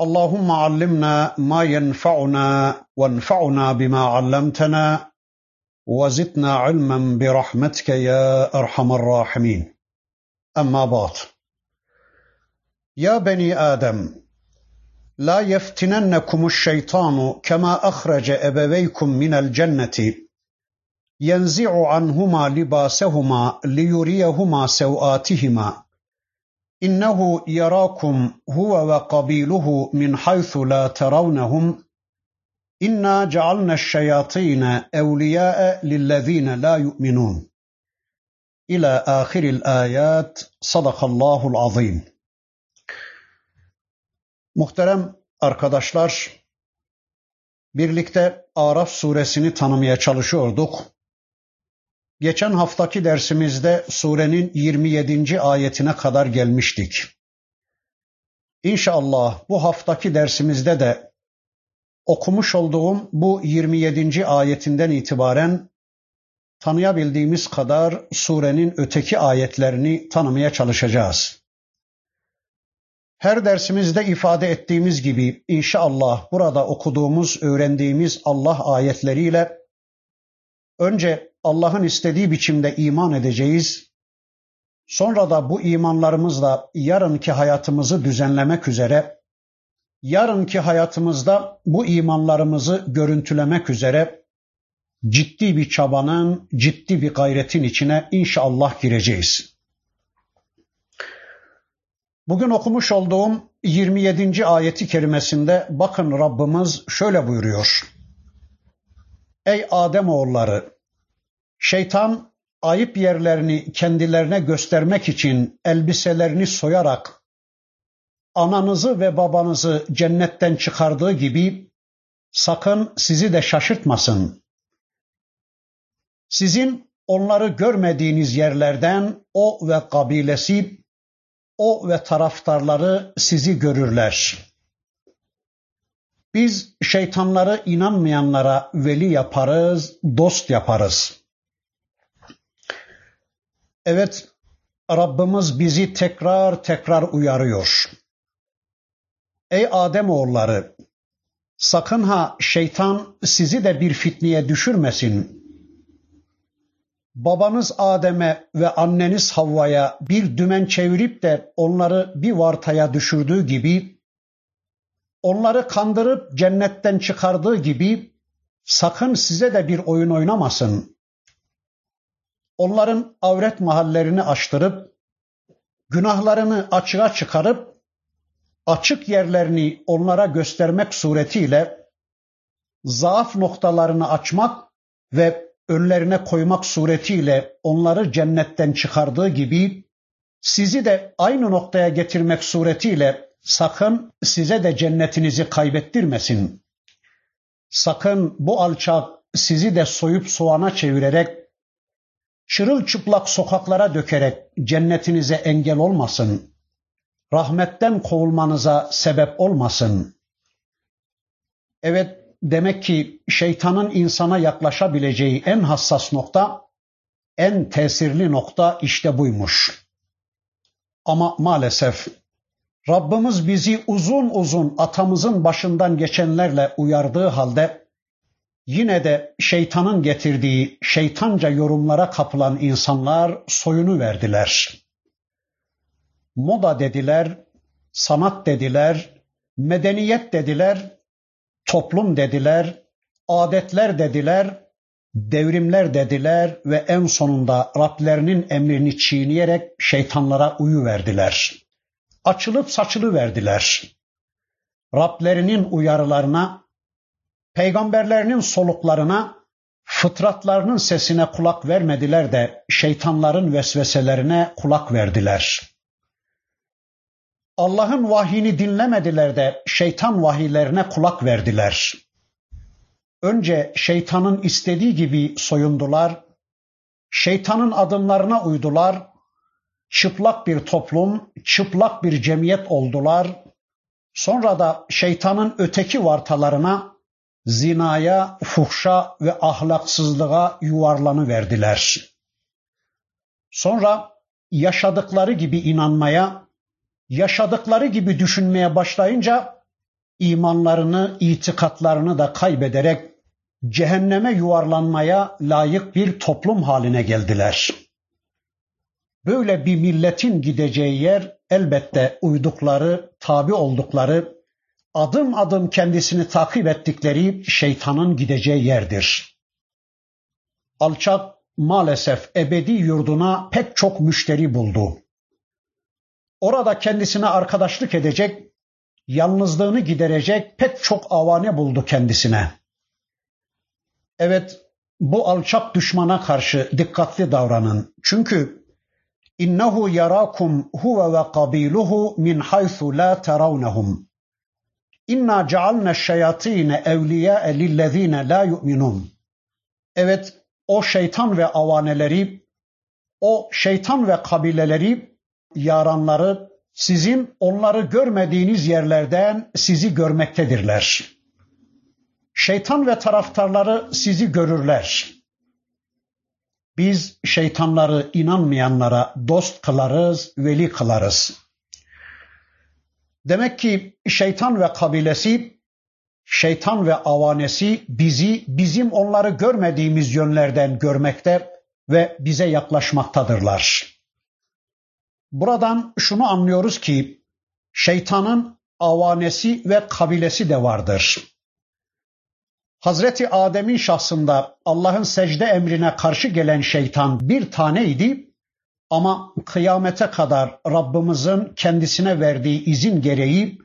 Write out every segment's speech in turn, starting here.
اللهم علمنا ما ينفعنا وانفعنا بما علمتنا وزدنا علما برحمتك يا أرحم الراحمين. أما بعد يا بني آدم لا يفتننكم الشيطان كما أخرج أبويكم من الجنة ينزع عنهما لباسهما ليريهما سوآتهما. إنه يراكم هو وقبيله من حيث لا ترونهم إنا جعلنا الشياطين أولياء للذين لا يؤمنون إلى آخر الآيات صدق الله العظيم Muhterem arkadaşlar, birlikte Araf suresini tanımaya çalışıyorduk. Geçen haftaki dersimizde surenin 27. ayetine kadar gelmiştik. İnşallah bu haftaki dersimizde de okumuş olduğum bu 27. ayetinden itibaren tanıyabildiğimiz kadar surenin öteki ayetlerini tanımaya çalışacağız. Her dersimizde ifade ettiğimiz gibi inşallah burada okuduğumuz, öğrendiğimiz Allah ayetleriyle önce Allah'ın istediği biçimde iman edeceğiz. Sonra da bu imanlarımızla yarınki hayatımızı düzenlemek üzere, yarınki hayatımızda bu imanlarımızı görüntülemek üzere ciddi bir çabanın, ciddi bir gayretin içine inşallah gireceğiz. Bugün okumuş olduğum 27. ayeti kerimesinde bakın Rabbimiz şöyle buyuruyor. Ey Adem oğulları Şeytan ayıp yerlerini kendilerine göstermek için elbiselerini soyarak ananızı ve babanızı cennetten çıkardığı gibi sakın sizi de şaşırtmasın. Sizin onları görmediğiniz yerlerden o ve kabilesi, o ve taraftarları sizi görürler. Biz şeytanları inanmayanlara veli yaparız, dost yaparız. Evet, Rabbimiz bizi tekrar tekrar uyarıyor. Ey Adem oğulları, sakın ha şeytan sizi de bir fitneye düşürmesin. Babanız Adem'e ve anneniz Havva'ya bir dümen çevirip de onları bir vartaya düşürdüğü gibi, onları kandırıp cennetten çıkardığı gibi sakın size de bir oyun oynamasın. Onların avret mahallerini açtırıp, günahlarını açığa çıkarıp, açık yerlerini onlara göstermek suretiyle, zaaf noktalarını açmak ve önlerine koymak suretiyle onları cennetten çıkardığı gibi, sizi de aynı noktaya getirmek suretiyle sakın size de cennetinizi kaybettirmesin. Sakın bu alçak sizi de soyup soğana çevirerek çırılçıplak sokaklara dökerek cennetinize engel olmasın. Rahmetten kovulmanıza sebep olmasın. Evet demek ki şeytanın insana yaklaşabileceği en hassas nokta, en tesirli nokta işte buymuş. Ama maalesef Rabbimiz bizi uzun uzun atamızın başından geçenlerle uyardığı halde Yine de şeytanın getirdiği şeytanca yorumlara kapılan insanlar soyunu verdiler. Moda dediler, sanat dediler, medeniyet dediler, toplum dediler, adetler dediler, devrimler dediler ve en sonunda Rablerinin emrini çiğneyerek şeytanlara uyu verdiler. Açılıp saçılı verdiler. Rablerinin uyarılarına peygamberlerinin soluklarına, fıtratlarının sesine kulak vermediler de şeytanların vesveselerine kulak verdiler. Allah'ın vahyini dinlemediler de şeytan vahiylerine kulak verdiler. Önce şeytanın istediği gibi soyundular, şeytanın adımlarına uydular, çıplak bir toplum, çıplak bir cemiyet oldular. Sonra da şeytanın öteki vartalarına, zinaya, fuhşa ve ahlaksızlığa yuvarlanı verdiler. Sonra yaşadıkları gibi inanmaya, yaşadıkları gibi düşünmeye başlayınca imanlarını, itikatlarını da kaybederek cehenneme yuvarlanmaya layık bir toplum haline geldiler. Böyle bir milletin gideceği yer elbette uydukları, tabi oldukları, adım adım kendisini takip ettikleri şeytanın gideceği yerdir. Alçak maalesef ebedi yurduna pek çok müşteri buldu. Orada kendisine arkadaşlık edecek, yalnızlığını giderecek pek çok avane buldu kendisine. Evet, bu alçak düşmana karşı dikkatli davranın. Çünkü yarakum huve ve kabiluhu min haythu la terawnahum. İnna cealna şeyatine evliya lillezine la yu'minun. Evet, o şeytan ve avaneleri, o şeytan ve kabileleri, yaranları sizin onları görmediğiniz yerlerden sizi görmektedirler. Şeytan ve taraftarları sizi görürler. Biz şeytanları inanmayanlara dost kılarız, veli kılarız. Demek ki şeytan ve kabilesi, şeytan ve avanesi bizi bizim onları görmediğimiz yönlerden görmekte ve bize yaklaşmaktadırlar. Buradan şunu anlıyoruz ki şeytanın avanesi ve kabilesi de vardır. Hazreti Adem'in şahsında Allah'ın secde emrine karşı gelen şeytan bir taneydi ama kıyamete kadar Rabbimizin kendisine verdiği izin gereği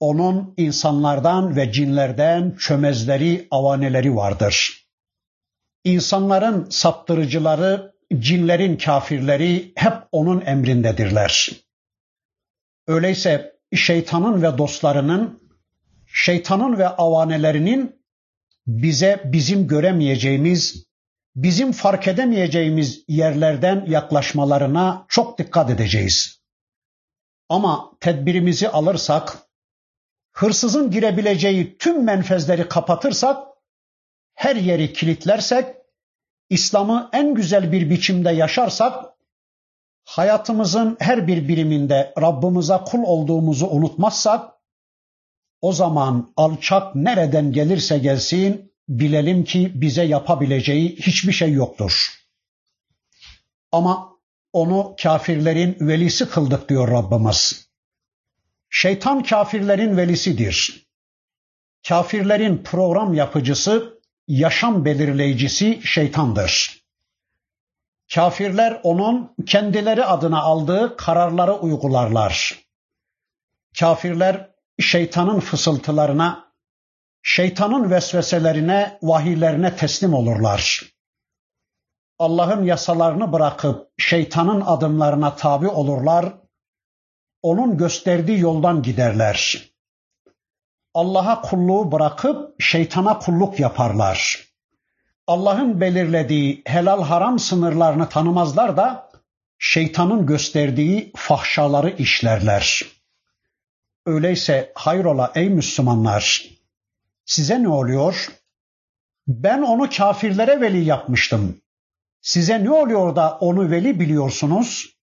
onun insanlardan ve cinlerden çömezleri, avaneleri vardır. İnsanların saptırıcıları, cinlerin kafirleri hep onun emrindedirler. Öyleyse şeytanın ve dostlarının, şeytanın ve avanelerinin bize bizim göremeyeceğimiz, bizim fark edemeyeceğimiz yerlerden yaklaşmalarına çok dikkat edeceğiz. Ama tedbirimizi alırsak, hırsızın girebileceği tüm menfezleri kapatırsak, her yeri kilitlersek, İslam'ı en güzel bir biçimde yaşarsak, hayatımızın her bir biriminde Rabbimize kul olduğumuzu unutmazsak, o zaman alçak nereden gelirse gelsin bilelim ki bize yapabileceği hiçbir şey yoktur. Ama onu kafirlerin velisi kıldık diyor Rabbimiz. Şeytan kafirlerin velisidir. Kafirlerin program yapıcısı, yaşam belirleyicisi şeytandır. Kafirler onun kendileri adına aldığı kararları uygularlar. Kafirler şeytanın fısıltılarına, şeytanın vesveselerine, vahiylerine teslim olurlar. Allah'ın yasalarını bırakıp şeytanın adımlarına tabi olurlar, onun gösterdiği yoldan giderler. Allah'a kulluğu bırakıp şeytana kulluk yaparlar. Allah'ın belirlediği helal haram sınırlarını tanımazlar da şeytanın gösterdiği fahşaları işlerler. Öyleyse hayrola ey Müslümanlar. Size ne oluyor? Ben onu kafirlere veli yapmıştım. Size ne oluyor da onu veli biliyorsunuz?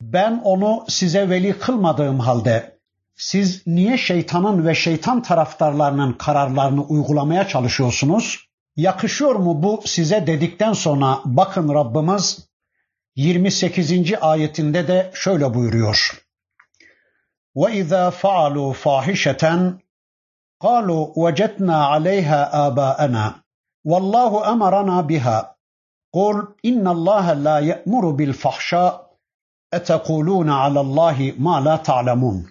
Ben onu size veli kılmadığım halde siz niye şeytanın ve şeytan taraftarlarının kararlarını uygulamaya çalışıyorsunuz? Yakışıyor mu bu size dedikten sonra bakın Rabbimiz 28. ayetinde de şöyle buyuruyor. واذا فعلوا فاحشه قالوا وجدنا عليها اباءنا والله امرنا بها قل ان الله لا يامر بالفحشاء اتقولون على الله ما لا تعلمون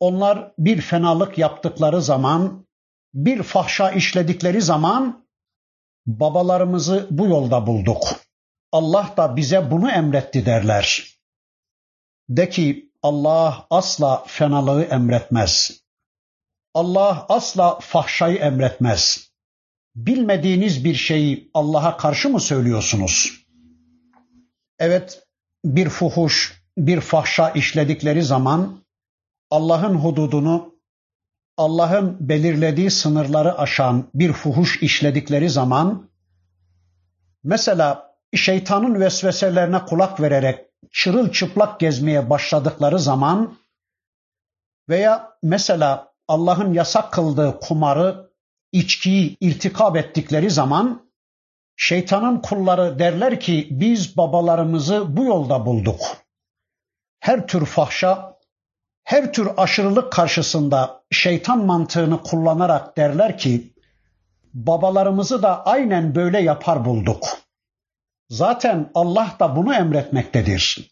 Onlar bir fenalık yaptıkları zaman, bir fahşa işledikleri zaman babalarımızı bu yolda bulduk. Allah da bize bunu emretti derler. De ki Allah asla fenalığı emretmez. Allah asla fahşayı emretmez. Bilmediğiniz bir şeyi Allah'a karşı mı söylüyorsunuz? Evet, bir fuhuş, bir fahşa işledikleri zaman Allah'ın hududunu, Allah'ın belirlediği sınırları aşan bir fuhuş işledikleri zaman mesela şeytanın vesveselerine kulak vererek çırılçıplak gezmeye başladıkları zaman veya mesela Allah'ın yasak kıldığı kumarı, içkiyi irtikab ettikleri zaman şeytanın kulları derler ki biz babalarımızı bu yolda bulduk. Her tür fahşa, her tür aşırılık karşısında şeytan mantığını kullanarak derler ki babalarımızı da aynen böyle yapar bulduk. Zaten Allah da bunu emretmektedir.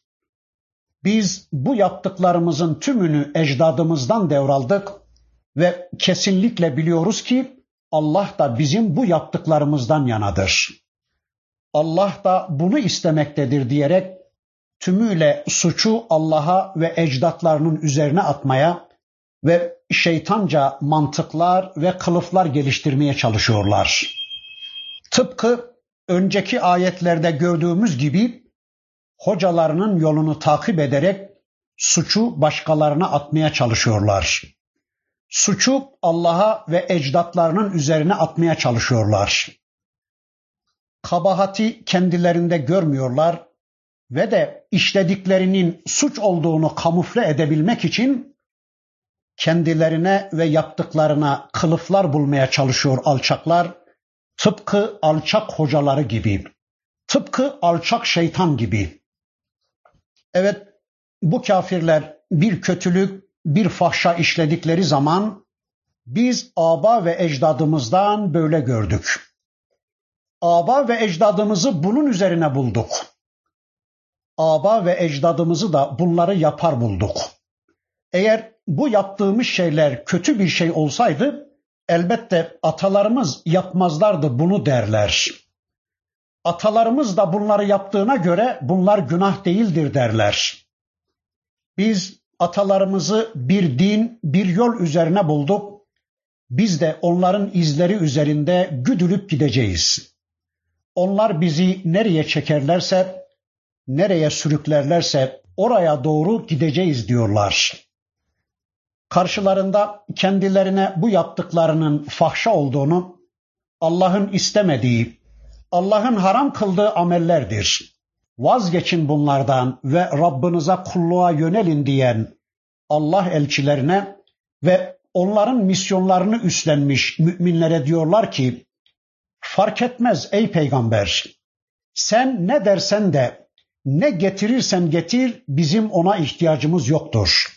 Biz bu yaptıklarımızın tümünü ecdadımızdan devraldık ve kesinlikle biliyoruz ki Allah da bizim bu yaptıklarımızdan yanadır. Allah da bunu istemektedir diyerek tümüyle suçu Allah'a ve ecdatlarının üzerine atmaya ve şeytanca mantıklar ve kılıflar geliştirmeye çalışıyorlar. Tıpkı önceki ayetlerde gördüğümüz gibi hocalarının yolunu takip ederek suçu başkalarına atmaya çalışıyorlar. Suçu Allah'a ve ecdatlarının üzerine atmaya çalışıyorlar. Kabahati kendilerinde görmüyorlar ve de işlediklerinin suç olduğunu kamufle edebilmek için kendilerine ve yaptıklarına kılıflar bulmaya çalışıyor alçaklar Tıpkı alçak hocaları gibi, tıpkı alçak şeytan gibi. Evet, bu kafirler bir kötülük, bir fahşa işledikleri zaman biz aba ve ecdadımızdan böyle gördük. Aba ve ecdadımızı bunun üzerine bulduk. Aba ve ecdadımızı da bunları yapar bulduk. Eğer bu yaptığımız şeyler kötü bir şey olsaydı Elbette atalarımız yapmazlardı bunu derler. Atalarımız da bunları yaptığına göre bunlar günah değildir derler. Biz atalarımızı bir din, bir yol üzerine bulduk. Biz de onların izleri üzerinde güdülüp gideceğiz. Onlar bizi nereye çekerlerse, nereye sürüklerlerse oraya doğru gideceğiz diyorlar karşılarında kendilerine bu yaptıklarının fahşa olduğunu, Allah'ın istemediği, Allah'ın haram kıldığı amellerdir. Vazgeçin bunlardan ve Rabbinize kulluğa yönelin diyen Allah elçilerine ve onların misyonlarını üstlenmiş müminlere diyorlar ki, fark etmez ey peygamber, sen ne dersen de, ne getirirsen getir, bizim ona ihtiyacımız yoktur.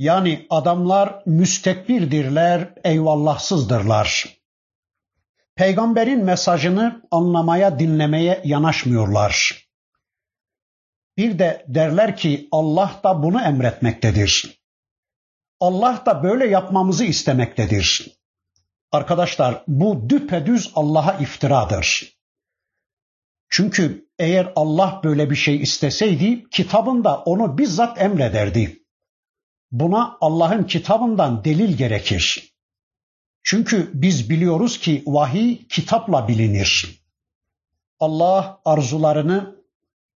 Yani adamlar müstekbirdirler, eyvallahsızdırlar. Peygamberin mesajını anlamaya, dinlemeye yanaşmıyorlar. Bir de derler ki Allah da bunu emretmektedir. Allah da böyle yapmamızı istemektedir. Arkadaşlar bu düpedüz Allah'a iftiradır. Çünkü eğer Allah böyle bir şey isteseydi kitabında onu bizzat emrederdi. Buna Allah'ın kitabından delil gerekir. Çünkü biz biliyoruz ki vahiy kitapla bilinir. Allah arzularını,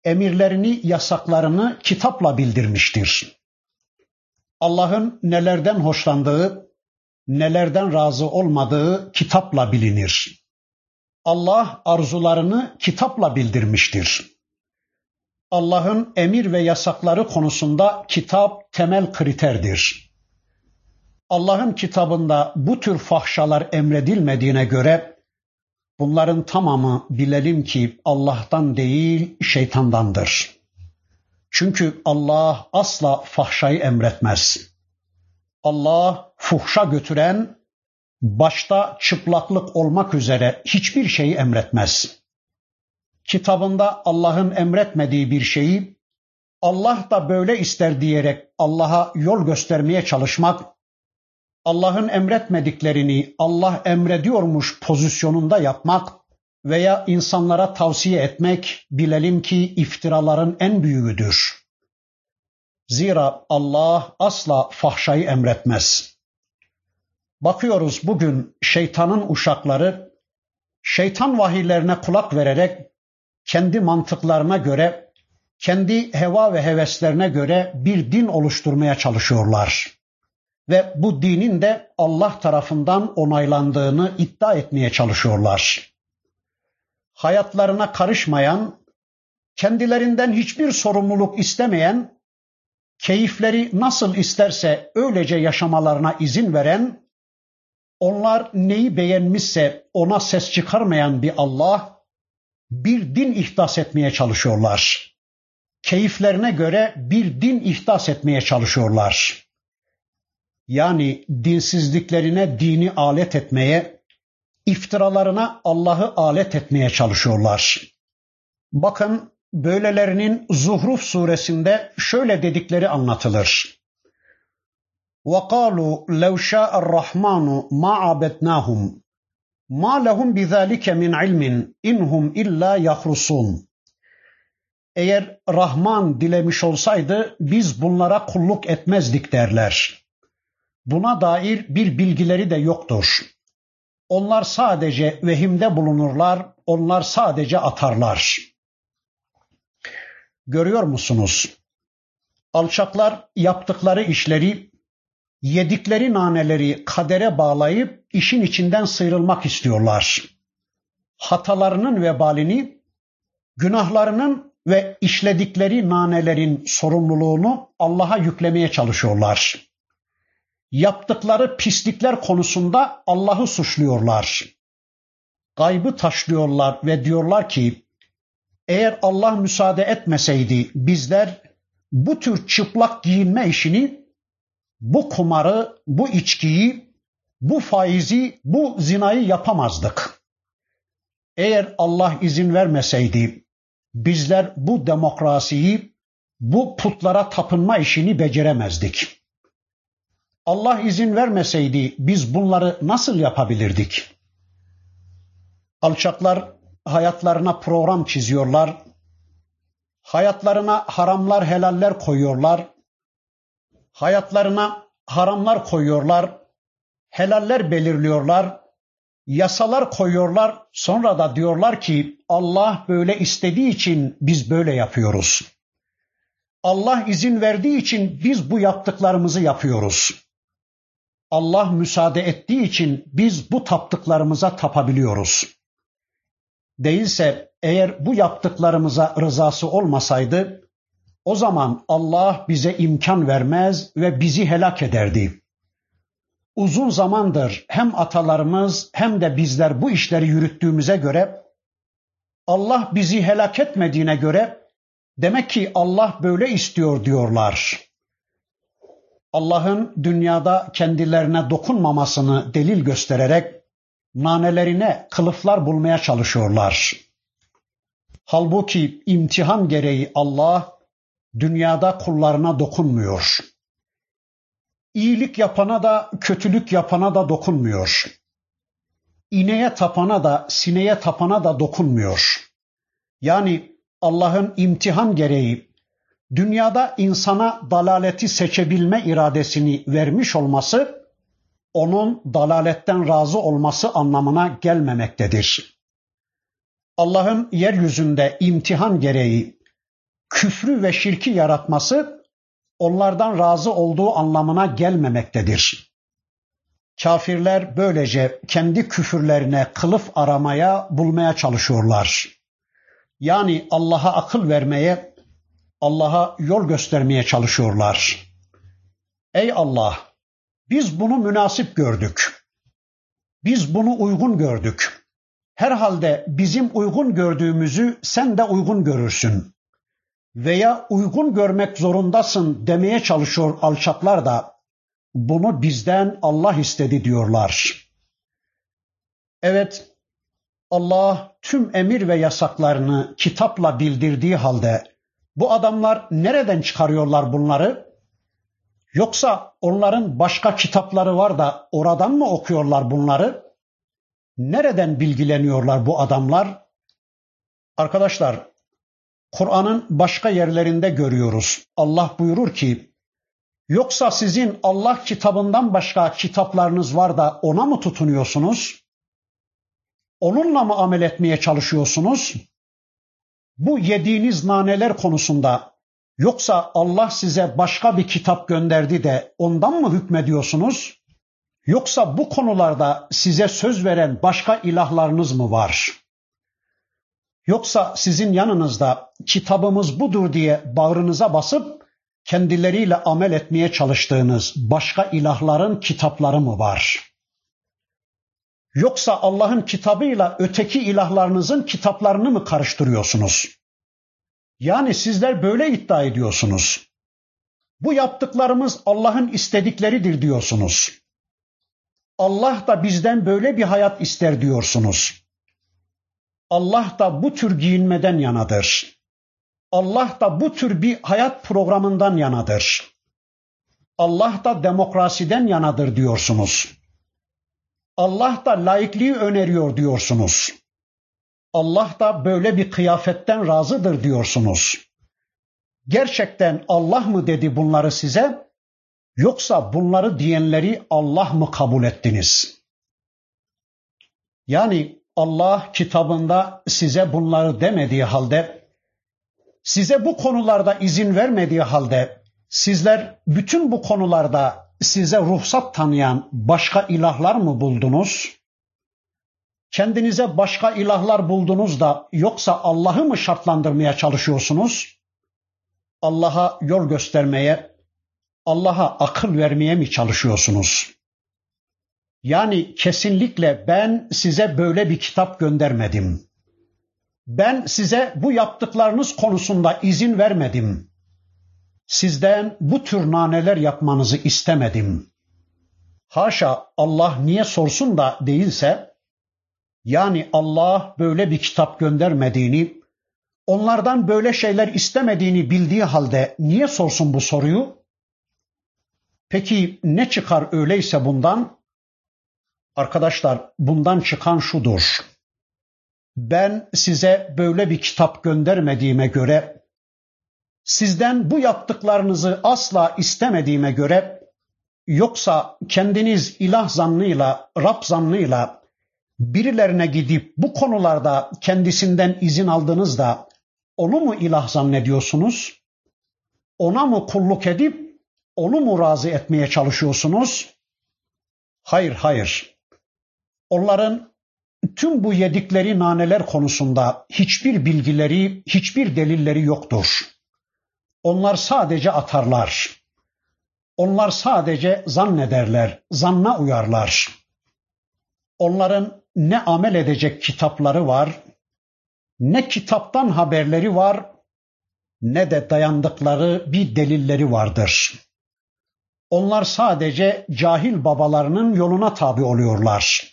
emirlerini, yasaklarını kitapla bildirmiştir. Allah'ın nelerden hoşlandığı, nelerden razı olmadığı kitapla bilinir. Allah arzularını kitapla bildirmiştir. Allah'ın emir ve yasakları konusunda kitap temel kriterdir. Allah'ın kitabında bu tür fahşalar emredilmediğine göre bunların tamamı bilelim ki Allah'tan değil şeytandandır. Çünkü Allah asla fahşayı emretmez. Allah fuhşa götüren başta çıplaklık olmak üzere hiçbir şeyi emretmez kitabında Allah'ın emretmediği bir şeyi Allah da böyle ister diyerek Allah'a yol göstermeye çalışmak, Allah'ın emretmediklerini Allah emrediyormuş pozisyonunda yapmak veya insanlara tavsiye etmek bilelim ki iftiraların en büyüğüdür. Zira Allah asla fahşayı emretmez. Bakıyoruz bugün şeytanın uşakları şeytan vahiylerine kulak vererek kendi mantıklarına göre, kendi heva ve heveslerine göre bir din oluşturmaya çalışıyorlar. Ve bu dinin de Allah tarafından onaylandığını iddia etmeye çalışıyorlar. Hayatlarına karışmayan, kendilerinden hiçbir sorumluluk istemeyen, keyifleri nasıl isterse öylece yaşamalarına izin veren, onlar neyi beğenmişse ona ses çıkarmayan bir Allah, bir din ihdas etmeye çalışıyorlar. Keyiflerine göre bir din ihdas etmeye çalışıyorlar. Yani dinsizliklerine dini alet etmeye, iftiralarına Allah'ı alet etmeye çalışıyorlar. Bakın böylelerinin Zuhruf suresinde şöyle dedikleri anlatılır. وَقَالُوا لَوْ شَاءَ الرَّحْمَنُ مَا عَبَدْنَاهُمْ Ma lehum bizalike min ilmin inhum illa yahrusun. Eğer Rahman dilemiş olsaydı biz bunlara kulluk etmezdik derler. Buna dair bir bilgileri de yoktur. Onlar sadece vehimde bulunurlar, onlar sadece atarlar. Görüyor musunuz? Alçaklar yaptıkları işleri yedikleri naneleri kadere bağlayıp işin içinden sıyrılmak istiyorlar. Hatalarının vebalini, günahlarının ve işledikleri nanelerin sorumluluğunu Allah'a yüklemeye çalışıyorlar. Yaptıkları pislikler konusunda Allah'ı suçluyorlar. Gaybı taşlıyorlar ve diyorlar ki eğer Allah müsaade etmeseydi bizler bu tür çıplak giyinme işini bu kumarı, bu içkiyi, bu faizi, bu zinayı yapamazdık. Eğer Allah izin vermeseydi bizler bu demokrasiyi, bu putlara tapınma işini beceremezdik. Allah izin vermeseydi biz bunları nasıl yapabilirdik? Alçaklar hayatlarına program çiziyorlar. Hayatlarına haramlar, helaller koyuyorlar hayatlarına haramlar koyuyorlar, helaller belirliyorlar, yasalar koyuyorlar. Sonra da diyorlar ki Allah böyle istediği için biz böyle yapıyoruz. Allah izin verdiği için biz bu yaptıklarımızı yapıyoruz. Allah müsaade ettiği için biz bu taptıklarımıza tapabiliyoruz. Değilse eğer bu yaptıklarımıza rızası olmasaydı o zaman Allah bize imkan vermez ve bizi helak ederdi. Uzun zamandır hem atalarımız hem de bizler bu işleri yürüttüğümüze göre Allah bizi helak etmediğine göre demek ki Allah böyle istiyor diyorlar. Allah'ın dünyada kendilerine dokunmamasını delil göstererek nanelerine kılıflar bulmaya çalışıyorlar. Halbuki imtihan gereği Allah dünyada kullarına dokunmuyor. İyilik yapana da kötülük yapana da dokunmuyor. İneğe tapana da sineye tapana da dokunmuyor. Yani Allah'ın imtihan gereği dünyada insana dalaleti seçebilme iradesini vermiş olması onun dalaletten razı olması anlamına gelmemektedir. Allah'ın yeryüzünde imtihan gereği küfrü ve şirki yaratması onlardan razı olduğu anlamına gelmemektedir. Kafirler böylece kendi küfürlerine kılıf aramaya, bulmaya çalışıyorlar. Yani Allah'a akıl vermeye, Allah'a yol göstermeye çalışıyorlar. Ey Allah, biz bunu münasip gördük. Biz bunu uygun gördük. Herhalde bizim uygun gördüğümüzü sen de uygun görürsün veya uygun görmek zorundasın demeye çalışıyor alçaklar da bunu bizden Allah istedi diyorlar. Evet Allah tüm emir ve yasaklarını kitapla bildirdiği halde bu adamlar nereden çıkarıyorlar bunları? Yoksa onların başka kitapları var da oradan mı okuyorlar bunları? Nereden bilgileniyorlar bu adamlar? Arkadaşlar Kur'an'ın başka yerlerinde görüyoruz. Allah buyurur ki, yoksa sizin Allah kitabından başka kitaplarınız var da ona mı tutunuyorsunuz? Onunla mı amel etmeye çalışıyorsunuz? Bu yediğiniz naneler konusunda yoksa Allah size başka bir kitap gönderdi de ondan mı hükmediyorsunuz? Yoksa bu konularda size söz veren başka ilahlarınız mı var? Yoksa sizin yanınızda kitabımız budur diye bağrınıza basıp kendileriyle amel etmeye çalıştığınız başka ilahların kitapları mı var? Yoksa Allah'ın kitabıyla öteki ilahlarınızın kitaplarını mı karıştırıyorsunuz? Yani sizler böyle iddia ediyorsunuz. Bu yaptıklarımız Allah'ın istedikleridir diyorsunuz. Allah da bizden böyle bir hayat ister diyorsunuz. Allah da bu tür giyinmeden yanadır. Allah da bu tür bir hayat programından yanadır. Allah da demokrasiden yanadır diyorsunuz. Allah da laikliği öneriyor diyorsunuz. Allah da böyle bir kıyafetten razıdır diyorsunuz. Gerçekten Allah mı dedi bunları size? Yoksa bunları diyenleri Allah mı kabul ettiniz? Yani Allah kitabında size bunları demediği halde, size bu konularda izin vermediği halde, sizler bütün bu konularda size ruhsat tanıyan başka ilahlar mı buldunuz? Kendinize başka ilahlar buldunuz da yoksa Allah'ı mı şartlandırmaya çalışıyorsunuz? Allah'a yol göstermeye, Allah'a akıl vermeye mi çalışıyorsunuz? Yani kesinlikle ben size böyle bir kitap göndermedim. Ben size bu yaptıklarınız konusunda izin vermedim. Sizden bu tür naneler yapmanızı istemedim. Haşa Allah niye sorsun da değilse, yani Allah böyle bir kitap göndermediğini, onlardan böyle şeyler istemediğini bildiği halde niye sorsun bu soruyu? Peki ne çıkar öyleyse bundan? Arkadaşlar bundan çıkan şudur. Ben size böyle bir kitap göndermediğime göre, sizden bu yaptıklarınızı asla istemediğime göre, yoksa kendiniz ilah zannıyla, Rab zannıyla birilerine gidip bu konularda kendisinden izin aldınız da onu mu ilah zannediyorsunuz? Ona mı kulluk edip onu mu razı etmeye çalışıyorsunuz? Hayır, hayır. Onların tüm bu yedikleri naneler konusunda hiçbir bilgileri, hiçbir delilleri yoktur. Onlar sadece atarlar. Onlar sadece zannederler, zanna uyarlar. Onların ne amel edecek kitapları var, ne kitaptan haberleri var, ne de dayandıkları bir delilleri vardır. Onlar sadece cahil babalarının yoluna tabi oluyorlar.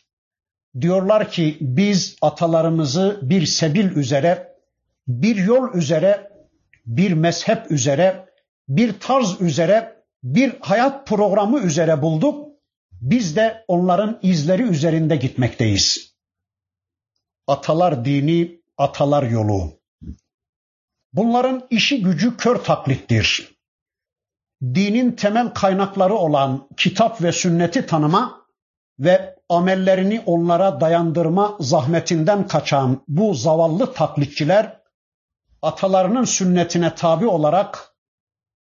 Diyorlar ki biz atalarımızı bir sebil üzere, bir yol üzere, bir mezhep üzere, bir tarz üzere, bir hayat programı üzere bulduk. Biz de onların izleri üzerinde gitmekteyiz. Atalar dini, atalar yolu. Bunların işi gücü kör taklittir. Dinin temel kaynakları olan kitap ve sünneti tanıma ve amellerini onlara dayandırma zahmetinden kaçan bu zavallı taklitçiler atalarının sünnetine tabi olarak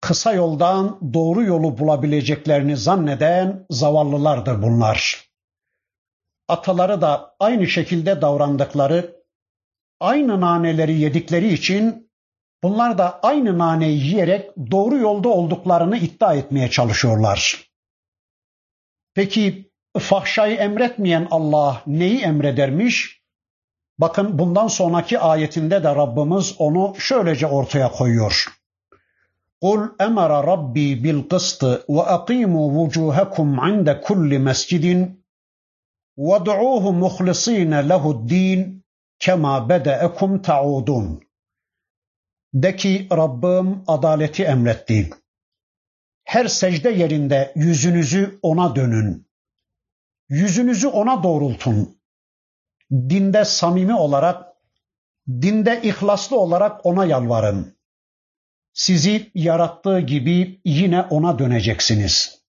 kısa yoldan doğru yolu bulabileceklerini zanneden zavallılardır bunlar. Ataları da aynı şekilde davrandıkları, aynı naneleri yedikleri için bunlar da aynı naneyi yiyerek doğru yolda olduklarını iddia etmeye çalışıyorlar. Peki fahşayı emretmeyen Allah neyi emredermiş? Bakın bundan sonraki ayetinde de Rabbimiz onu şöylece ortaya koyuyor. قُلْ اَمَرَ رَبِّي بِالْقِسْطِ وَاَقِيمُوا وُجُوهَكُمْ عِنْدَ كُلِّ مَسْجِدٍ وَادْعُوهُ مُخْلِصِينَ لَهُ الدِّينَ كَمَا بَدَأَكُمْ تَعُودُونَ De ki Rabbim adaleti emretti. Her secde yerinde yüzünüzü ona dönün. Yüzünüzü ona doğrultun. Dinde samimi olarak Dinde ihlaslı olarak ona yalvarın. Sizi yarattığı gibi yine ona döneceksiniz.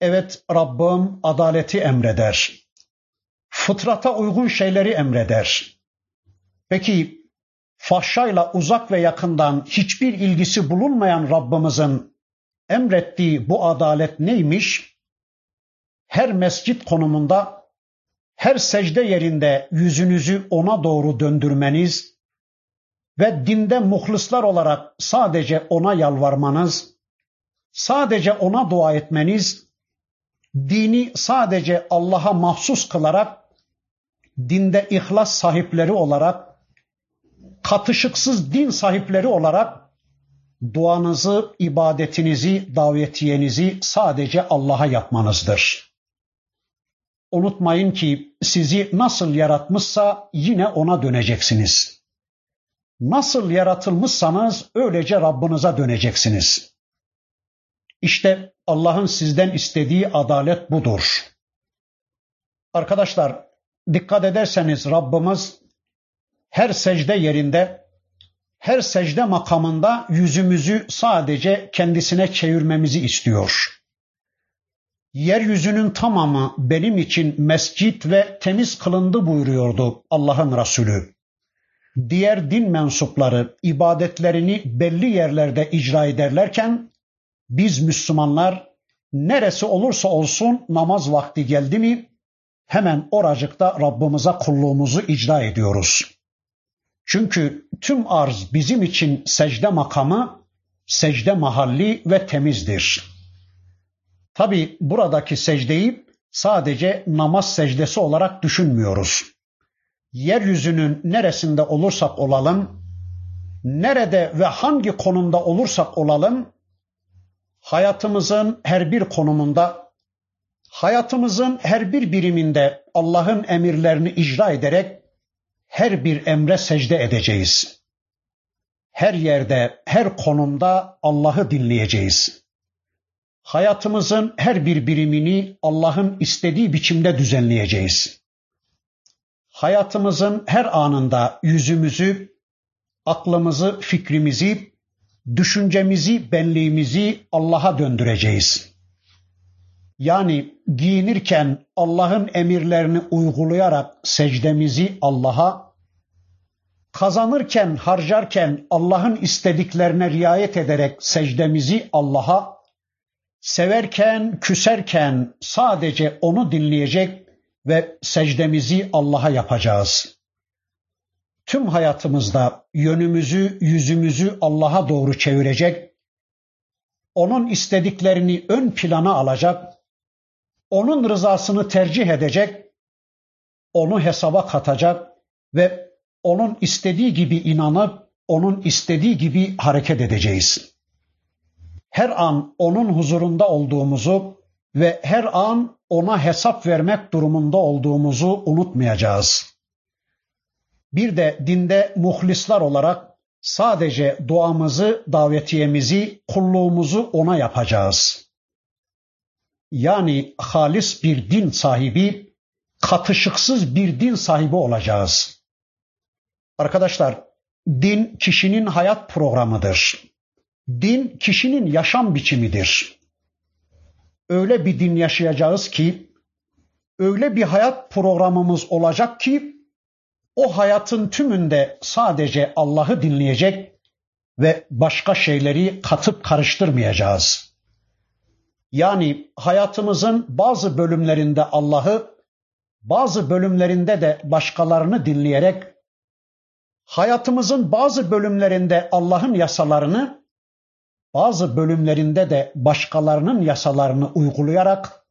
Evet Rabbim adaleti emreder. Fıtrata uygun şeyleri emreder. Peki fahşayla uzak ve yakından hiçbir ilgisi bulunmayan Rabbimizin emrettiği bu adalet neymiş? Her mescit konumunda, her secde yerinde yüzünüzü ona doğru döndürmeniz ve dinde muhlisler olarak sadece ona yalvarmanız, sadece ona dua etmeniz, dini sadece Allah'a mahsus kılarak, dinde ihlas sahipleri olarak, katışıksız din sahipleri olarak duanızı, ibadetinizi, davetiyenizi sadece Allah'a yapmanızdır. Unutmayın ki sizi nasıl yaratmışsa yine ona döneceksiniz. Nasıl yaratılmışsanız öylece Rabbinize döneceksiniz. İşte Allah'ın sizden istediği adalet budur. Arkadaşlar dikkat ederseniz Rabbimiz her secde yerinde, her secde makamında yüzümüzü sadece kendisine çevirmemizi istiyor. Yeryüzünün tamamı benim için mescit ve temiz kılındı buyuruyordu Allah'ın Resulü. Diğer din mensupları ibadetlerini belli yerlerde icra ederlerken biz Müslümanlar neresi olursa olsun namaz vakti geldi mi hemen oracıkta Rabbimize kulluğumuzu icra ediyoruz. Çünkü tüm arz bizim için secde makamı, secde mahalli ve temizdir. Tabi buradaki secdeyi sadece namaz secdesi olarak düşünmüyoruz. Yeryüzünün neresinde olursak olalım, nerede ve hangi konumda olursak olalım, hayatımızın her bir konumunda, hayatımızın her bir biriminde Allah'ın emirlerini icra ederek her bir emre secde edeceğiz. Her yerde, her konumda Allah'ı dinleyeceğiz. Hayatımızın her bir birimini Allah'ın istediği biçimde düzenleyeceğiz. Hayatımızın her anında yüzümüzü, aklımızı, fikrimizi, düşüncemizi, benliğimizi Allah'a döndüreceğiz. Yani giyinirken Allah'ın emirlerini uygulayarak secdemizi Allah'a, kazanırken, harcarken Allah'ın istediklerine riayet ederek secdemizi Allah'a, severken, küserken sadece onu dinleyecek ve secdemizi Allah'a yapacağız. Tüm hayatımızda yönümüzü, yüzümüzü Allah'a doğru çevirecek, onun istediklerini ön plana alacak, onun rızasını tercih edecek, onu hesaba katacak ve onun istediği gibi inanıp onun istediği gibi hareket edeceğiz. Her an onun huzurunda olduğumuzu ve her an ona hesap vermek durumunda olduğumuzu unutmayacağız. Bir de dinde muhlisler olarak sadece duamızı, davetiyemizi, kulluğumuzu ona yapacağız. Yani halis bir din sahibi, katışıksız bir din sahibi olacağız. Arkadaşlar, din kişinin hayat programıdır. Din kişinin yaşam biçimidir. Öyle bir din yaşayacağız ki, öyle bir hayat programımız olacak ki, o hayatın tümünde sadece Allah'ı dinleyecek ve başka şeyleri katıp karıştırmayacağız. Yani hayatımızın bazı bölümlerinde Allah'ı, bazı bölümlerinde de başkalarını dinleyerek hayatımızın bazı bölümlerinde Allah'ın yasalarını, bazı bölümlerinde de başkalarının yasalarını uygulayarak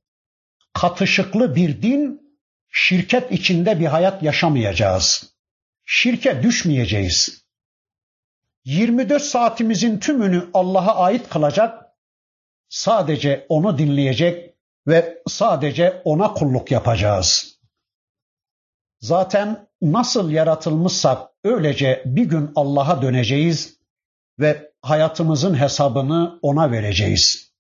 katışıklı bir din, şirket içinde bir hayat yaşamayacağız. Şirke düşmeyeceğiz. 24 saatimizin tümünü Allah'a ait kılacak, sadece onu dinleyecek ve sadece ona kulluk yapacağız. Zaten nasıl yaratılmışsak öylece bir gün Allah'a döneceğiz ve hayatımızın hesabını ona vereceğiz.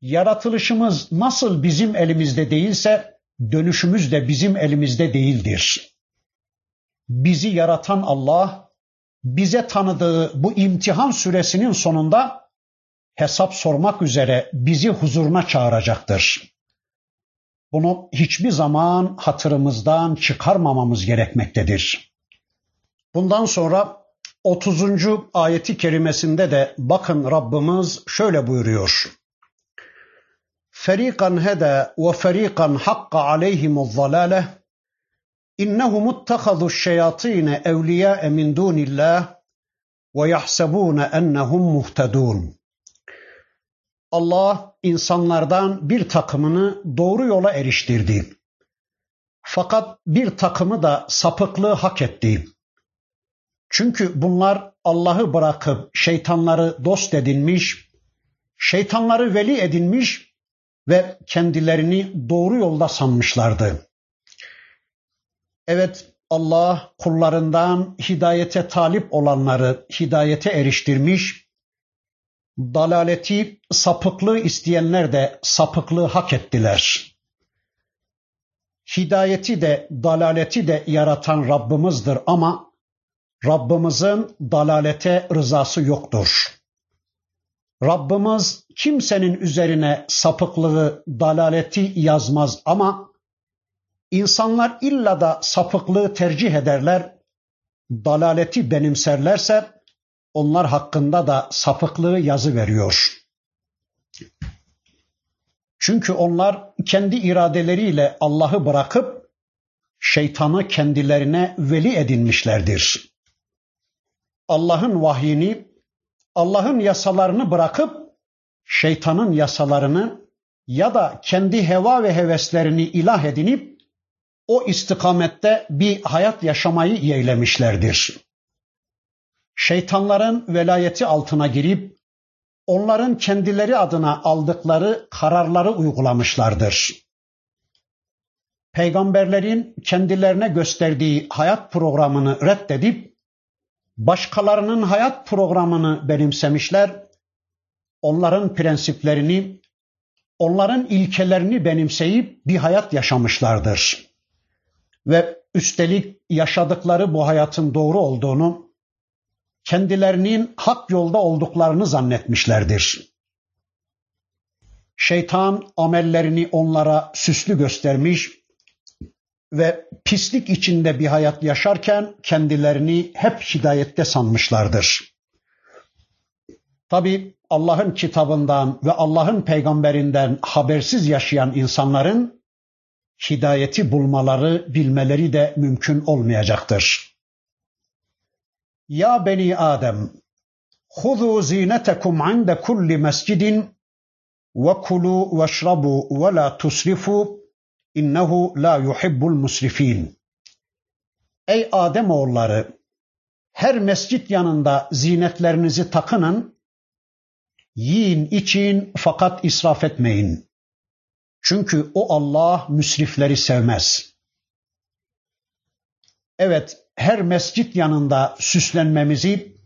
Yaratılışımız nasıl bizim elimizde değilse dönüşümüz de bizim elimizde değildir. bizi yaratan Allah bize tanıdığı bu imtihan süresinin sonunda hesap sormak üzere bizi huzuruna çağıracaktır. Bunu hiçbir zaman hatırımızdan çıkarmamamız gerekmektedir. Bundan sonra 30. ayeti kerimesinde de bakın Rabbimiz şöyle buyuruyor. Ferikan heda ve ferikan hakka aleyhimuz zalale innehum ittehadu şeyatine evliya min dunillah ve yahsebune ennehum muhtedun. Allah insanlardan bir takımını doğru yola eriştirdi. Fakat bir takımı da sapıklığı hak etti. Çünkü bunlar Allah'ı bırakıp şeytanları dost edinmiş, şeytanları veli edinmiş ve kendilerini doğru yolda sanmışlardı. Evet Allah kullarından hidayete talip olanları hidayete eriştirmiş, dalaleti, sapıklığı isteyenler de sapıklığı hak ettiler. Hidayeti de dalaleti de yaratan Rabbimizdir ama Rabbimizin dalalete rızası yoktur. Rabbimiz kimsenin üzerine sapıklığı, dalaleti yazmaz ama insanlar illa da sapıklığı tercih ederler, dalaleti benimserlerse onlar hakkında da sapıklığı yazı veriyor. Çünkü onlar kendi iradeleriyle Allah'ı bırakıp şeytanı kendilerine veli edinmişlerdir. Allah'ın vahyini, Allah'ın yasalarını bırakıp şeytanın yasalarını ya da kendi heva ve heveslerini ilah edinip o istikamette bir hayat yaşamayı yeğlemişlerdir. Şeytanların velayeti altına girip onların kendileri adına aldıkları kararları uygulamışlardır. Peygamberlerin kendilerine gösterdiği hayat programını reddedip başkalarının hayat programını benimsemişler. Onların prensiplerini, onların ilkelerini benimseyip bir hayat yaşamışlardır. Ve üstelik yaşadıkları bu hayatın doğru olduğunu, kendilerinin hak yolda olduklarını zannetmişlerdir. Şeytan amellerini onlara süslü göstermiş ve pislik içinde bir hayat yaşarken kendilerini hep hidayette sanmışlardır. Tabi Allah'ın kitabından ve Allah'ın peygamberinden habersiz yaşayan insanların hidayeti bulmaları, bilmeleri de mümkün olmayacaktır. Ya beni Adem, huzu zinetekum inde kulli mescidin ve kulu veşrabu ve la tusrifu İnnehu la yuhibbul musrifin. Ey Adem oğulları, her mescit yanında zinetlerinizi takının, yiyin için fakat israf etmeyin. Çünkü o Allah müsrifleri sevmez. Evet, her mescit yanında süslenmemizi,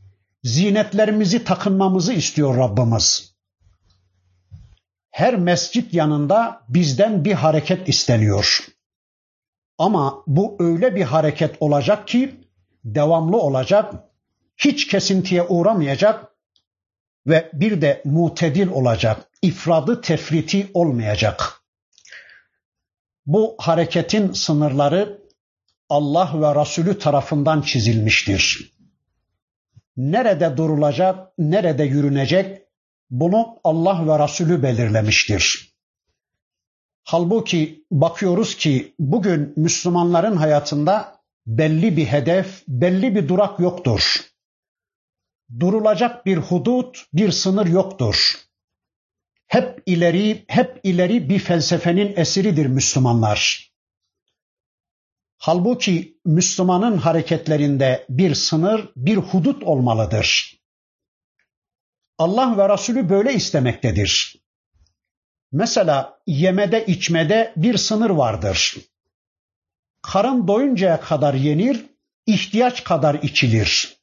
zinetlerimizi takınmamızı istiyor Rabbimiz her mescit yanında bizden bir hareket isteniyor. Ama bu öyle bir hareket olacak ki devamlı olacak, hiç kesintiye uğramayacak ve bir de mutedil olacak, ifradı tefriti olmayacak. Bu hareketin sınırları Allah ve Resulü tarafından çizilmiştir. Nerede durulacak, nerede yürünecek, bunu Allah ve Resulü belirlemiştir. Halbuki bakıyoruz ki bugün Müslümanların hayatında belli bir hedef, belli bir durak yoktur. Durulacak bir hudut, bir sınır yoktur. Hep ileri, hep ileri bir felsefenin esiridir Müslümanlar. Halbuki Müslümanın hareketlerinde bir sınır, bir hudut olmalıdır. Allah ve Resulü böyle istemektedir. Mesela yemede içmede bir sınır vardır. Karın doyuncaya kadar yenir, ihtiyaç kadar içilir.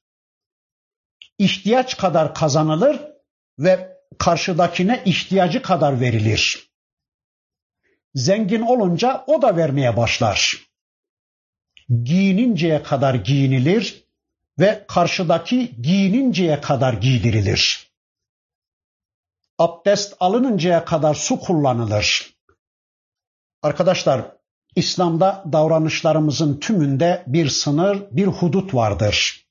İhtiyaç kadar kazanılır ve karşıdakine ihtiyacı kadar verilir. Zengin olunca o da vermeye başlar. giyininceye kadar giyinilir ve karşıdaki giyininceye kadar giydirilir. Abdest alınıncaya kadar su kullanılır. Arkadaşlar, İslam'da davranışlarımızın tümünde bir sınır, bir hudut vardır.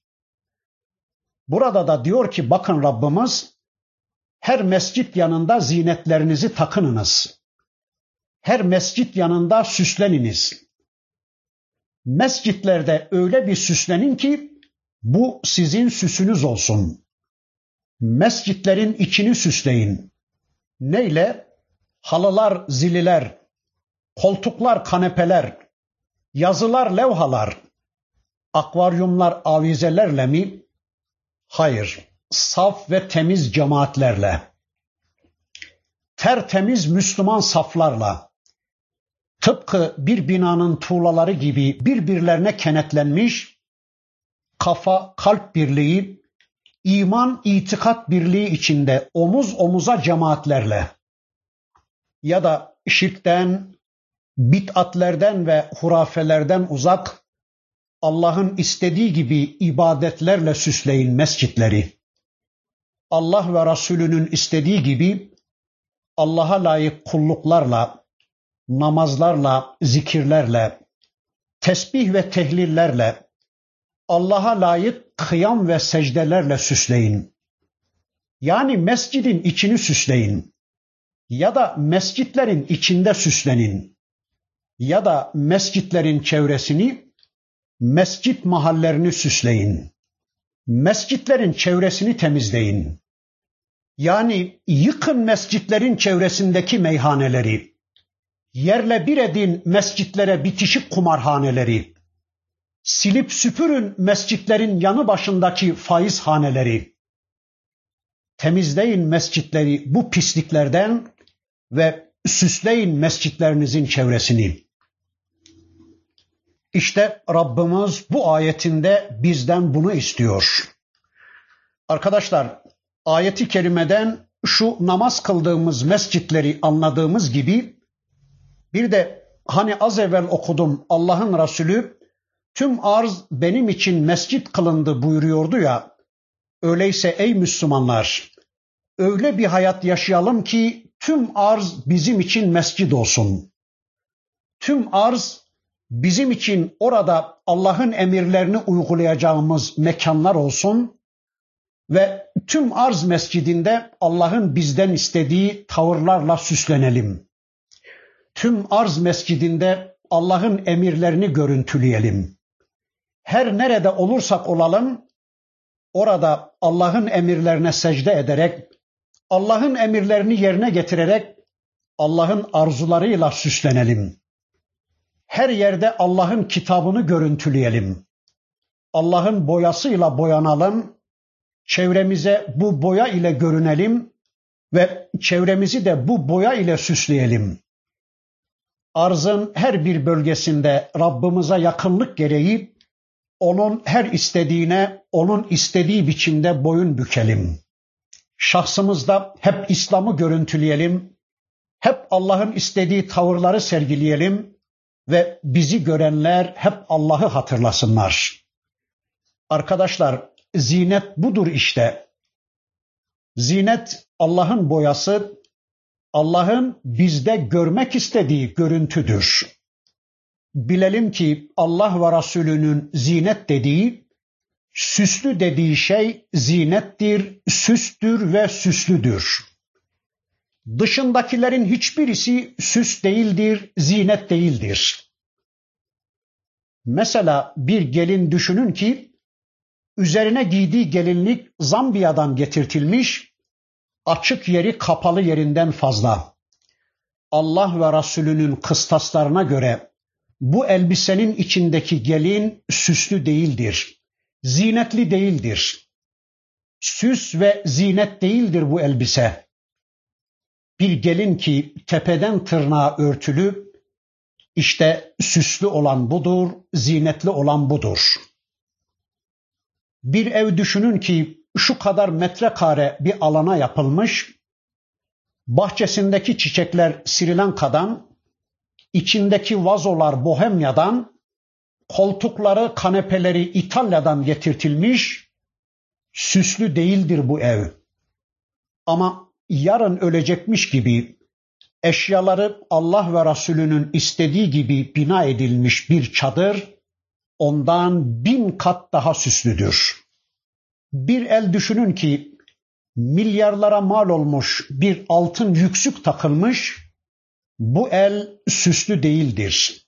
Burada da diyor ki bakın Rabbimiz her mescit yanında zinetlerinizi takınınız. Her mescit yanında süsleniniz. Mescitlerde öyle bir süslenin ki bu sizin süsünüz olsun. Mescitlerin içini süsleyin. Neyle? Halılar, zililer, koltuklar, kanepeler, yazılar, levhalar, akvaryumlar, avizelerle mi? Hayır, saf ve temiz cemaatlerle, tertemiz Müslüman saflarla, tıpkı bir binanın tuğlaları gibi birbirlerine kenetlenmiş, kafa kalp birliği, iman itikat birliği içinde omuz omuza cemaatlerle ya da şirkten, bit'atlerden ve hurafelerden uzak Allah'ın istediği gibi ibadetlerle süsleyin mescitleri. Allah ve Resulünün istediği gibi Allah'a layık kulluklarla, namazlarla, zikirlerle, tesbih ve tehlillerle, Allah'a layık kıyam ve secdelerle süsleyin. Yani mescidin içini süsleyin. Ya da mescitlerin içinde süslenin. Ya da mescitlerin çevresini, mescit mahallerini süsleyin. Mescitlerin çevresini temizleyin. Yani yıkın mescitlerin çevresindeki meyhaneleri. Yerle bir edin mescitlere bitişik kumarhaneleri. Silip süpürün mescitlerin yanı başındaki faiz haneleri. Temizleyin mescitleri bu pisliklerden ve süsleyin mescitlerinizin çevresini. İşte Rabbimiz bu ayetinde bizden bunu istiyor. Arkadaşlar ayeti kerimeden şu namaz kıldığımız mescitleri anladığımız gibi bir de hani az evvel okudum Allah'ın Resulü tüm arz benim için mescit kılındı buyuruyordu ya. Öyleyse ey Müslümanlar öyle bir hayat yaşayalım ki tüm arz bizim için mescid olsun. Tüm arz bizim için orada Allah'ın emirlerini uygulayacağımız mekanlar olsun ve tüm arz mescidinde Allah'ın bizden istediği tavırlarla süslenelim. Tüm arz mescidinde Allah'ın emirlerini görüntüleyelim. Her nerede olursak olalım orada Allah'ın emirlerine secde ederek, Allah'ın emirlerini yerine getirerek Allah'ın arzularıyla süslenelim. Her yerde Allah'ın kitabını görüntüleyelim. Allah'ın boyasıyla boyanalım, çevremize bu boya ile görünelim ve çevremizi de bu boya ile süsleyelim. Arzın her bir bölgesinde Rabbimize yakınlık gereği onun her istediğine onun istediği biçimde boyun bükelim. Şahsımızda hep İslam'ı görüntüleyelim. Hep Allah'ın istediği tavırları sergileyelim ve bizi görenler hep Allah'ı hatırlasınlar. Arkadaşlar zinet budur işte. Zinet Allah'ın boyası, Allah'ın bizde görmek istediği görüntüdür. Bilelim ki Allah ve Resulünün zinet dediği, süslü dediği şey zinettir, süstür ve süslüdür. Dışındakilerin hiçbirisi süs değildir, zinet değildir. Mesela bir gelin düşünün ki üzerine giydiği gelinlik Zambiya'dan getirtilmiş, açık yeri kapalı yerinden fazla. Allah ve Resulünün kıstaslarına göre bu elbisenin içindeki gelin süslü değildir, zinetli değildir. Süs ve zinet değildir bu elbise. Bir gelin ki tepeden tırnağa örtülü, işte süslü olan budur, zinetli olan budur. Bir ev düşünün ki şu kadar metrekare bir alana yapılmış, bahçesindeki çiçekler Sri Lanka'dan, içindeki vazolar Bohemya'dan, koltukları, kanepeleri İtalya'dan getirtilmiş, süslü değildir bu ev. Ama yarın ölecekmiş gibi eşyaları Allah ve Resulünün istediği gibi bina edilmiş bir çadır ondan bin kat daha süslüdür. Bir el düşünün ki milyarlara mal olmuş bir altın yüksük takılmış, bu el süslü değildir.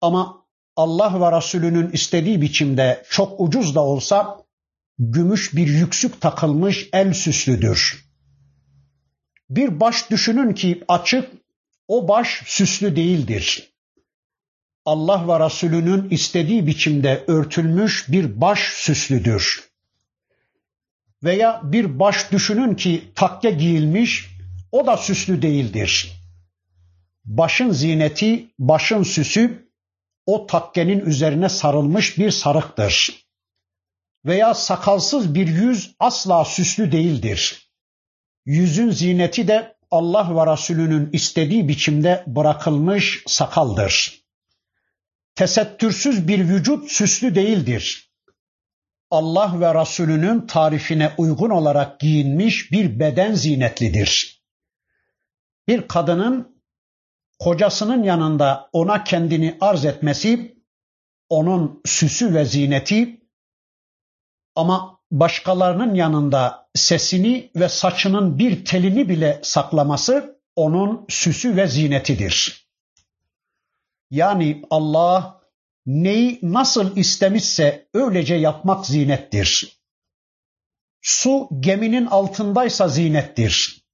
Ama Allah ve Resulünün istediği biçimde çok ucuz da olsa gümüş bir yüksük takılmış el süslüdür. Bir baş düşünün ki açık, o baş süslü değildir. Allah ve Resulünün istediği biçimde örtülmüş bir baş süslüdür. Veya bir baş düşünün ki takke giyilmiş, o da süslü değildir. Başın zineti, başın süsü o takkenin üzerine sarılmış bir sarıktır. Veya sakalsız bir yüz asla süslü değildir. Yüzün zineti de Allah ve Resulünün istediği biçimde bırakılmış sakaldır. Tesettürsüz bir vücut süslü değildir. Allah ve Resulünün tarifine uygun olarak giyinmiş bir beden zinetlidir. Bir kadının kocasının yanında ona kendini arz etmesi onun süsü ve zineti ama başkalarının yanında sesini ve saçının bir telini bile saklaması onun süsü ve zinetidir. Yani Allah neyi nasıl istemişse öylece yapmak zinettir. Su geminin altındaysa zinettir.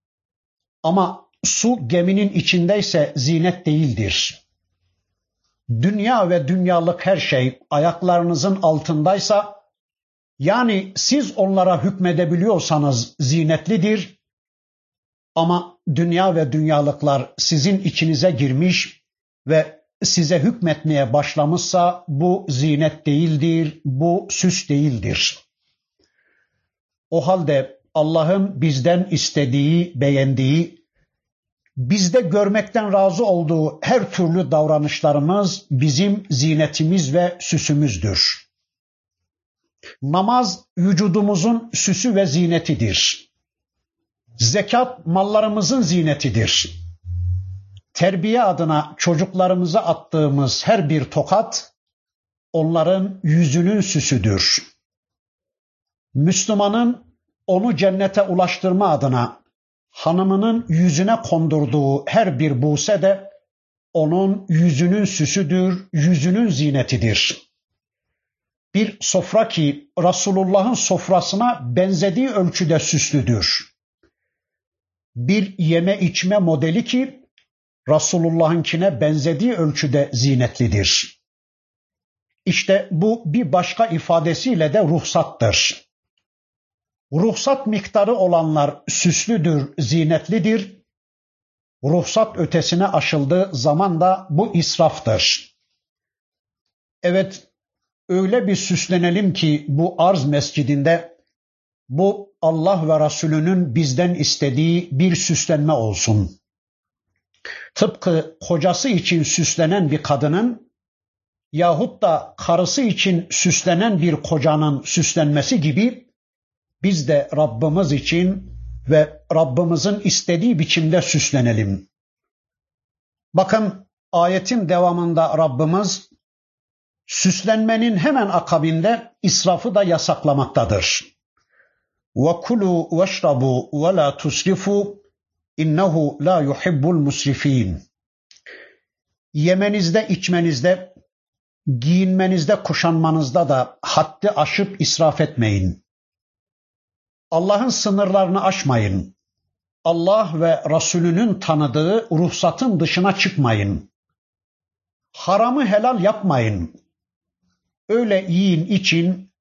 Ama su geminin içindeyse zinet değildir. Dünya ve dünyalık her şey ayaklarınızın altındaysa yani siz onlara hükmedebiliyorsanız zinetlidir ama dünya ve dünyalıklar sizin içinize girmiş ve size hükmetmeye başlamışsa bu zinet değildir, bu süs değildir. O halde Allah'ın bizden istediği, beğendiği, bizde görmekten razı olduğu her türlü davranışlarımız bizim zinetimiz ve süsümüzdür. Namaz vücudumuzun süsü ve zinetidir. Zekat mallarımızın zinetidir. Terbiye adına çocuklarımıza attığımız her bir tokat onların yüzünün süsüdür. Müslümanın onu cennete ulaştırma adına hanımının yüzüne kondurduğu her bir buse de onun yüzünün süsüdür, yüzünün zinetidir bir sofra ki Resulullah'ın sofrasına benzediği ölçüde süslüdür. Bir yeme içme modeli ki Resulullah'ınkine benzediği ölçüde zinetlidir. İşte bu bir başka ifadesiyle de ruhsattır. Ruhsat miktarı olanlar süslüdür, zinetlidir. Ruhsat ötesine aşıldığı zaman da bu israftır. Evet öyle bir süslenelim ki bu arz mescidinde bu Allah ve Resulünün bizden istediği bir süslenme olsun. Tıpkı kocası için süslenen bir kadının yahut da karısı için süslenen bir kocanın süslenmesi gibi biz de Rabbimiz için ve Rabbimizin istediği biçimde süslenelim. Bakın ayetin devamında Rabbimiz süslenmenin hemen akabinde israfı da yasaklamaktadır. وَكُلُوا وَاشْرَبُوا وَلَا تُسْرِفُوا اِنَّهُ لَا يُحِبُّ الْمُسْرِف۪ينَ Yemenizde, içmenizde, giyinmenizde, kuşanmanızda da haddi aşıp israf etmeyin. Allah'ın sınırlarını aşmayın. Allah ve Resulünün tanıdığı ruhsatın dışına çıkmayın. Haramı helal yapmayın. Öyle yiyin için,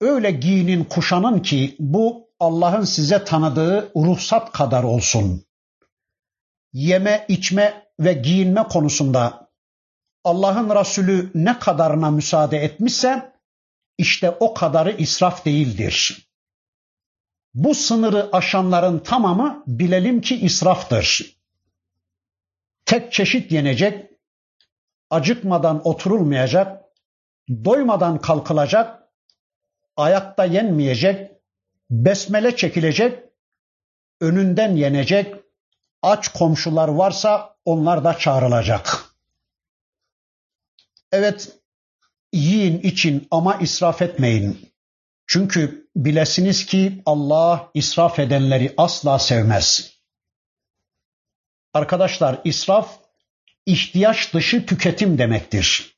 öyle giyinin kuşanın ki bu Allah'ın size tanıdığı ruhsat kadar olsun. Yeme, içme ve giyinme konusunda Allah'ın Resulü ne kadarına müsaade etmişse işte o kadarı israf değildir. Bu sınırı aşanların tamamı bilelim ki israftır. Tek çeşit yenecek, acıkmadan oturulmayacak, doymadan kalkılacak, ayakta yenmeyecek, besmele çekilecek, önünden yenecek, aç komşular varsa onlar da çağrılacak. Evet, yiyin için ama israf etmeyin. Çünkü bilesiniz ki Allah israf edenleri asla sevmez. Arkadaşlar israf ihtiyaç dışı tüketim demektir.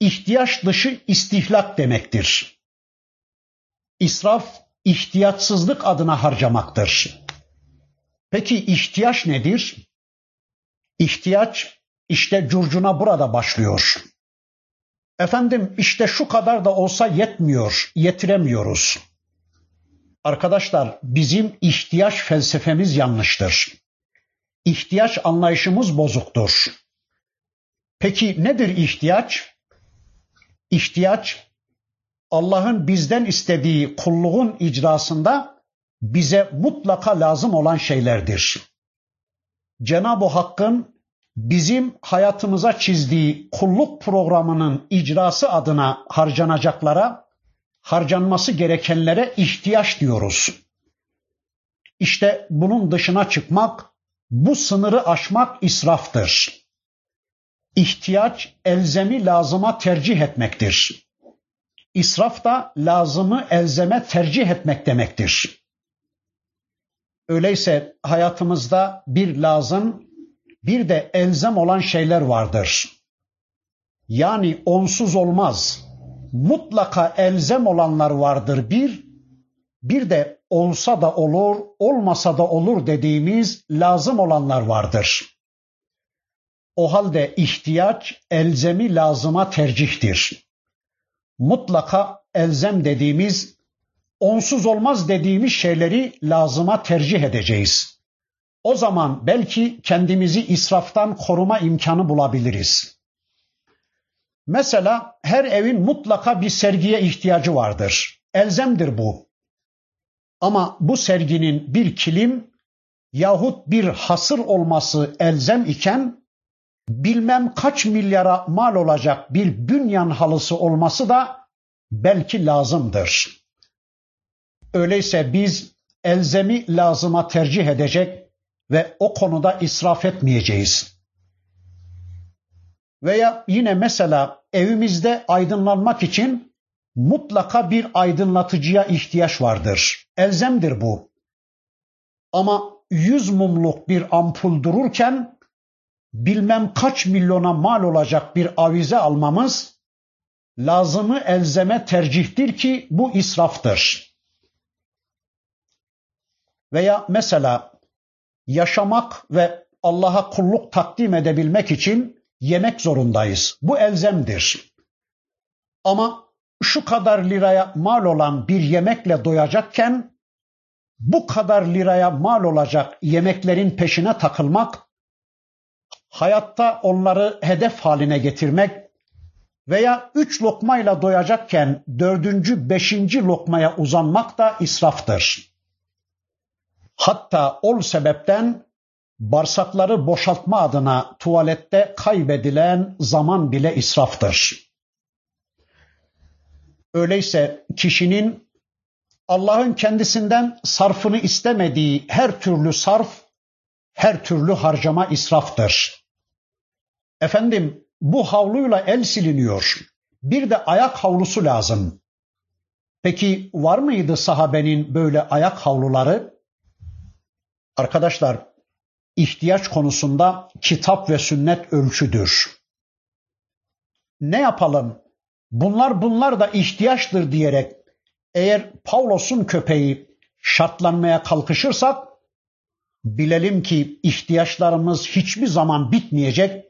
İhtiyaç dışı istihlak demektir. İsraf ihtiyatsızlık adına harcamaktır. Peki ihtiyaç nedir? İhtiyaç işte curcuna burada başlıyor. Efendim işte şu kadar da olsa yetmiyor, yetiremiyoruz. Arkadaşlar bizim ihtiyaç felsefemiz yanlıştır. İhtiyaç anlayışımız bozuktur. Peki nedir ihtiyaç? İhtiyaç Allah'ın bizden istediği kulluğun icrasında bize mutlaka lazım olan şeylerdir. Cenab-ı Hakk'ın bizim hayatımıza çizdiği kulluk programının icrası adına harcanacaklara, harcanması gerekenlere ihtiyaç diyoruz. İşte bunun dışına çıkmak, bu sınırı aşmak israftır. İhtiyaç elzemi lazıma tercih etmektir. İsraf da lazımı elzeme tercih etmek demektir. Öyleyse hayatımızda bir lazım, bir de elzem olan şeyler vardır. Yani onsuz olmaz. Mutlaka elzem olanlar vardır bir, bir de olsa da olur, olmasa da olur dediğimiz lazım olanlar vardır. O halde ihtiyaç elzemi lazıma tercihtir. Mutlaka elzem dediğimiz, onsuz olmaz dediğimiz şeyleri lazıma tercih edeceğiz. O zaman belki kendimizi israftan koruma imkanı bulabiliriz. Mesela her evin mutlaka bir sergiye ihtiyacı vardır. Elzemdir bu. Ama bu serginin bir kilim yahut bir hasır olması elzem iken bilmem kaç milyara mal olacak bir bünyan halısı olması da belki lazımdır. Öyleyse biz elzemi lazıma tercih edecek ve o konuda israf etmeyeceğiz. Veya yine mesela evimizde aydınlanmak için mutlaka bir aydınlatıcıya ihtiyaç vardır. Elzemdir bu. Ama yüz mumluk bir ampul dururken bilmem kaç milyona mal olacak bir avize almamız lazımı elzeme tercihtir ki bu israftır. Veya mesela yaşamak ve Allah'a kulluk takdim edebilmek için yemek zorundayız. Bu elzemdir. Ama şu kadar liraya mal olan bir yemekle doyacakken bu kadar liraya mal olacak yemeklerin peşine takılmak, hayatta onları hedef haline getirmek veya üç lokmayla doyacakken dördüncü, beşinci lokmaya uzanmak da israftır. Hatta ol sebepten bağırsakları boşaltma adına tuvalette kaybedilen zaman bile israftır. Öyleyse kişinin Allah'ın kendisinden sarfını istemediği her türlü sarf, her türlü harcama israftır. Efendim bu havluyla el siliniyor. Bir de ayak havlusu lazım. Peki var mıydı sahabenin böyle ayak havluları? Arkadaşlar ihtiyaç konusunda kitap ve sünnet ölçüdür. Ne yapalım? Bunlar bunlar da ihtiyaçtır diyerek eğer Pavlos'un köpeği şartlanmaya kalkışırsak bilelim ki ihtiyaçlarımız hiçbir zaman bitmeyecek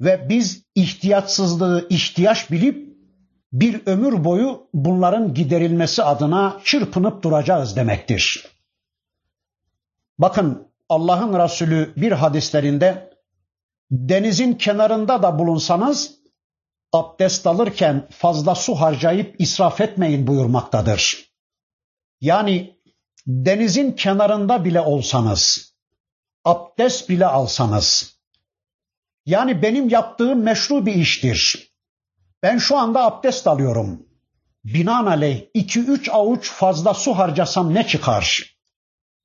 ve biz ihtiyatsızlığı ihtiyaç bilip bir ömür boyu bunların giderilmesi adına çırpınıp duracağız demektir. Bakın Allah'ın Resulü bir hadislerinde denizin kenarında da bulunsanız abdest alırken fazla su harcayıp israf etmeyin buyurmaktadır. Yani denizin kenarında bile olsanız, abdest bile alsanız, Yani benim yaptığım meşru bir iştir. Ben şu anda abdest alıyorum. Binaenaleyh iki üç avuç fazla su harcasam ne çıkar?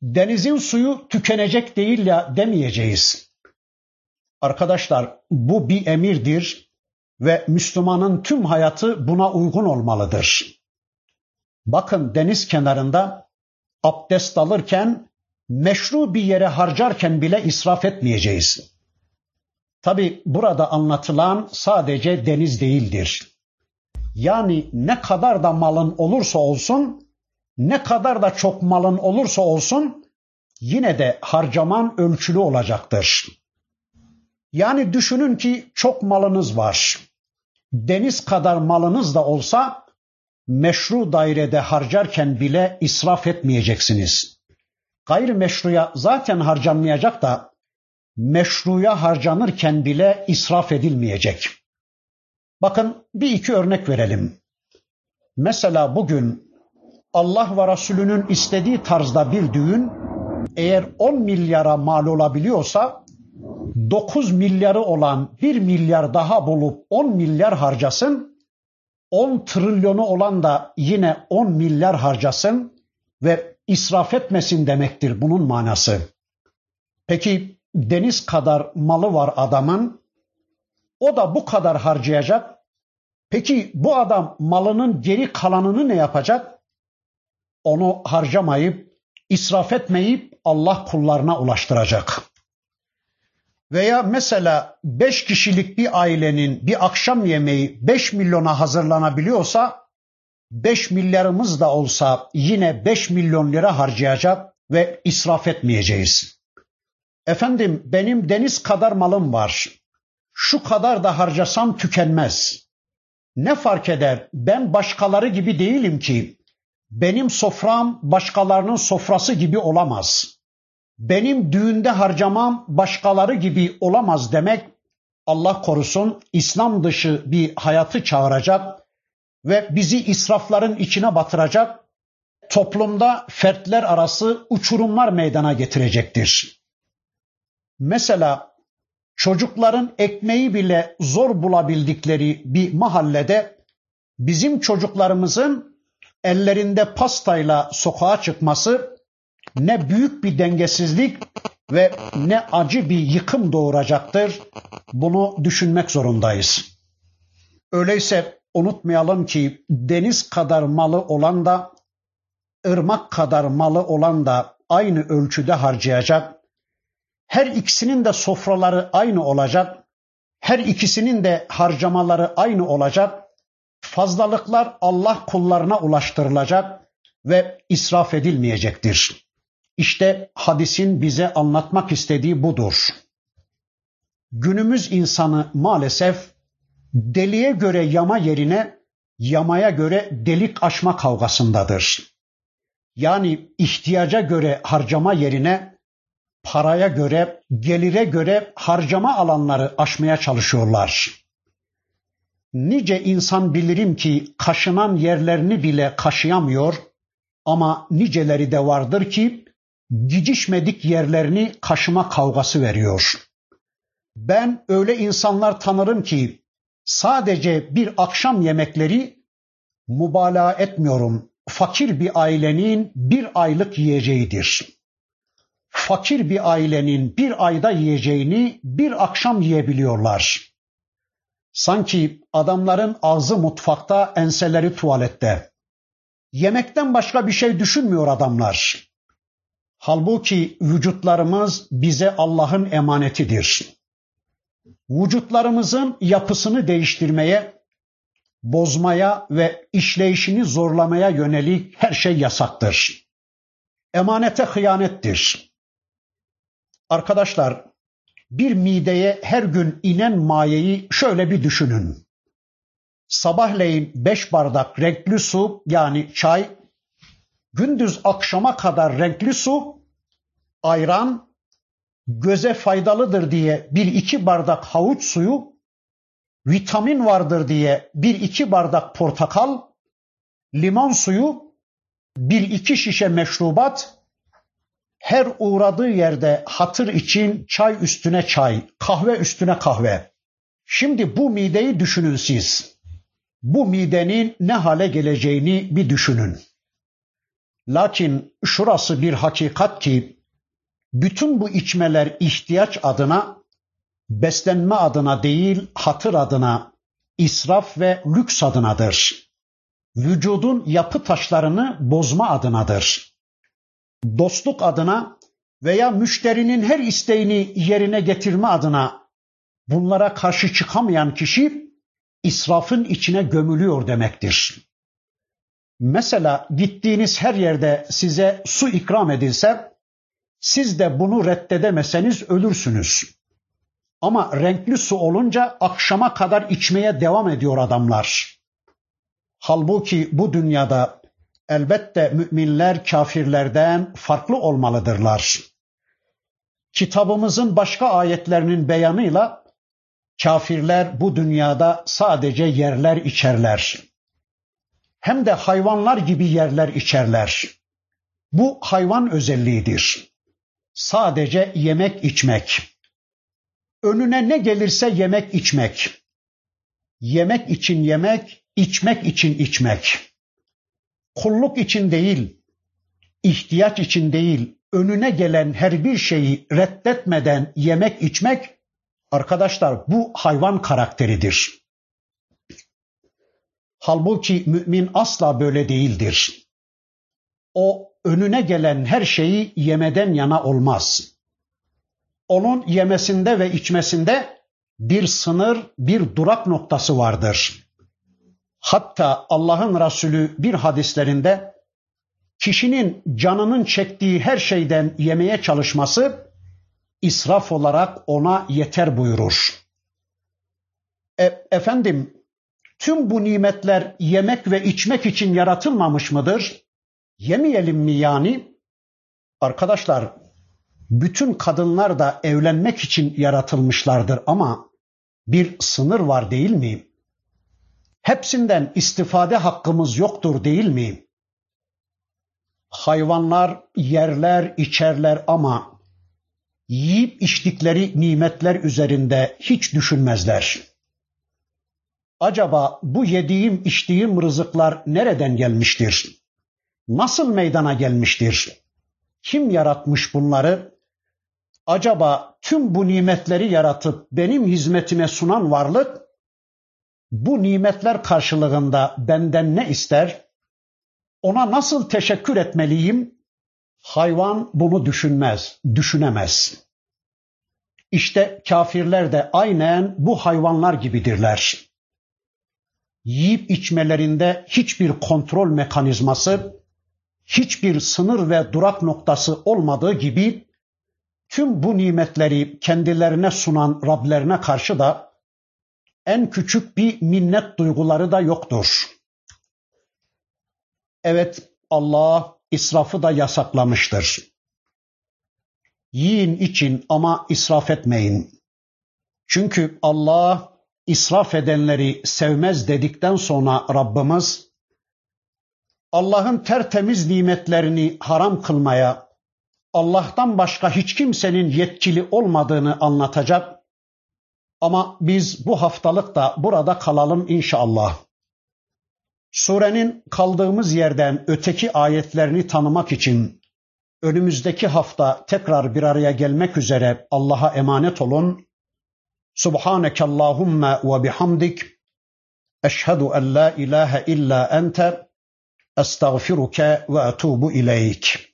Denizin suyu tükenecek değil ya demeyeceğiz. Arkadaşlar bu bir emirdir ve Müslümanın tüm hayatı buna uygun olmalıdır. Bakın deniz kenarında abdest alırken meşru bir yere harcarken bile israf etmeyeceğiz. Tabi burada anlatılan sadece deniz değildir. Yani ne kadar da malın olursa olsun, ne kadar da çok malın olursa olsun yine de harcaman ölçülü olacaktır. Yani düşünün ki çok malınız var. Deniz kadar malınız da olsa meşru dairede harcarken bile israf etmeyeceksiniz. Gayrimeşruya zaten harcanmayacak da meşruya harcanırken bile israf edilmeyecek. Bakın bir iki örnek verelim. Mesela bugün Allah ve Resulünün istediği tarzda bir düğün eğer 10 milyara mal olabiliyorsa 9 milyarı olan 1 milyar daha bulup 10 milyar harcasın. 10 trilyonu olan da yine 10 milyar harcasın ve israf etmesin demektir bunun manası. Peki deniz kadar malı var adamın. O da bu kadar harcayacak. Peki bu adam malının geri kalanını ne yapacak? Onu harcamayıp, israf etmeyip Allah kullarına ulaştıracak. Veya mesela beş kişilik bir ailenin bir akşam yemeği beş milyona hazırlanabiliyorsa beş milyarımız da olsa yine beş milyon lira harcayacak ve israf etmeyeceğiz. Efendim benim deniz kadar malım var. Şu kadar da harcasam tükenmez. Ne fark eder? Ben başkaları gibi değilim ki. Benim sofram başkalarının sofrası gibi olamaz. Benim düğünde harcamam başkaları gibi olamaz demek Allah korusun İslam dışı bir hayatı çağıracak ve bizi israfların içine batıracak, toplumda fertler arası uçurumlar meydana getirecektir. Mesela çocukların ekmeği bile zor bulabildikleri bir mahallede bizim çocuklarımızın ellerinde pastayla sokağa çıkması ne büyük bir dengesizlik ve ne acı bir yıkım doğuracaktır. Bunu düşünmek zorundayız. Öyleyse unutmayalım ki deniz kadar malı olan da ırmak kadar malı olan da aynı ölçüde harcayacak her ikisinin de sofraları aynı olacak. Her ikisinin de harcamaları aynı olacak. Fazlalıklar Allah kullarına ulaştırılacak ve israf edilmeyecektir. İşte hadisin bize anlatmak istediği budur. Günümüz insanı maalesef deliye göre yama yerine yamaya göre delik aşma kavgasındadır. Yani ihtiyaca göre harcama yerine paraya göre, gelire göre harcama alanları aşmaya çalışıyorlar. Nice insan bilirim ki kaşınan yerlerini bile kaşıyamıyor ama niceleri de vardır ki gidişmedik yerlerini kaşıma kavgası veriyor. Ben öyle insanlar tanırım ki sadece bir akşam yemekleri mübalağa etmiyorum. Fakir bir ailenin bir aylık yiyeceğidir fakir bir ailenin bir ayda yiyeceğini bir akşam yiyebiliyorlar. Sanki adamların ağzı mutfakta, enseleri tuvalette. Yemekten başka bir şey düşünmüyor adamlar. Halbuki vücutlarımız bize Allah'ın emanetidir. Vücutlarımızın yapısını değiştirmeye, bozmaya ve işleyişini zorlamaya yönelik her şey yasaktır. Emanete hıyanettir. Arkadaşlar bir mideye her gün inen mayeyi şöyle bir düşünün. Sabahleyin beş bardak renkli su yani çay, gündüz akşama kadar renkli su, ayran, göze faydalıdır diye bir iki bardak havuç suyu, vitamin vardır diye bir iki bardak portakal, limon suyu, bir iki şişe meşrubat, her uğradığı yerde hatır için çay üstüne çay, kahve üstüne kahve. Şimdi bu mideyi düşünün siz. Bu midenin ne hale geleceğini bir düşünün. Lakin şurası bir hakikat ki bütün bu içmeler ihtiyaç adına, beslenme adına değil, hatır adına, israf ve lüks adınadır. Vücudun yapı taşlarını bozma adınadır. Dostluk adına veya müşterinin her isteğini yerine getirme adına bunlara karşı çıkamayan kişi israfın içine gömülüyor demektir. Mesela gittiğiniz her yerde size su ikram edilse siz de bunu reddedemeseniz ölürsünüz. Ama renkli su olunca akşama kadar içmeye devam ediyor adamlar. Halbuki bu dünyada elbette müminler kafirlerden farklı olmalıdırlar. Kitabımızın başka ayetlerinin beyanıyla kafirler bu dünyada sadece yerler içerler. Hem de hayvanlar gibi yerler içerler. Bu hayvan özelliğidir. Sadece yemek içmek. Önüne ne gelirse yemek içmek. Yemek için yemek, içmek için içmek. Kulluk için değil, ihtiyaç için değil, önüne gelen her bir şeyi reddetmeden yemek içmek arkadaşlar bu hayvan karakteridir. Halbuki mümin asla böyle değildir. O önüne gelen her şeyi yemeden yana olmaz. Onun yemesinde ve içmesinde bir sınır, bir durak noktası vardır. Hatta Allah'ın Resulü bir hadislerinde kişinin canının çektiği her şeyden yemeye çalışması israf olarak ona yeter buyurur. E, efendim tüm bu nimetler yemek ve içmek için yaratılmamış mıdır? Yemeyelim mi yani? Arkadaşlar bütün kadınlar da evlenmek için yaratılmışlardır ama bir sınır var değil mi? Hepsinden istifade hakkımız yoktur değil mi? Hayvanlar yerler, içerler ama yiyip içtikleri nimetler üzerinde hiç düşünmezler. Acaba bu yediğim, içtiğim rızıklar nereden gelmiştir? Nasıl meydana gelmiştir? Kim yaratmış bunları? Acaba tüm bu nimetleri yaratıp benim hizmetime sunan varlık bu nimetler karşılığında benden ne ister? Ona nasıl teşekkür etmeliyim? Hayvan bunu düşünmez, düşünemez. İşte kafirler de aynen bu hayvanlar gibidirler. Yiyip içmelerinde hiçbir kontrol mekanizması, hiçbir sınır ve durak noktası olmadığı gibi tüm bu nimetleri kendilerine sunan Rablerine karşı da en küçük bir minnet duyguları da yoktur. Evet Allah israfı da yasaklamıştır. Yiyin için ama israf etmeyin. Çünkü Allah israf edenleri sevmez dedikten sonra Rabbimiz Allah'ın tertemiz nimetlerini haram kılmaya, Allah'tan başka hiç kimsenin yetkili olmadığını anlatacak. Ama biz bu haftalık da burada kalalım inşallah. Surenin kaldığımız yerden öteki ayetlerini tanımak için önümüzdeki hafta tekrar bir araya gelmek üzere Allah'a emanet olun. Subhaneke Allahumma ve bihamdik. Eşhedü en la ilahe illa ente. Estağfiruke ve etubu ileyk.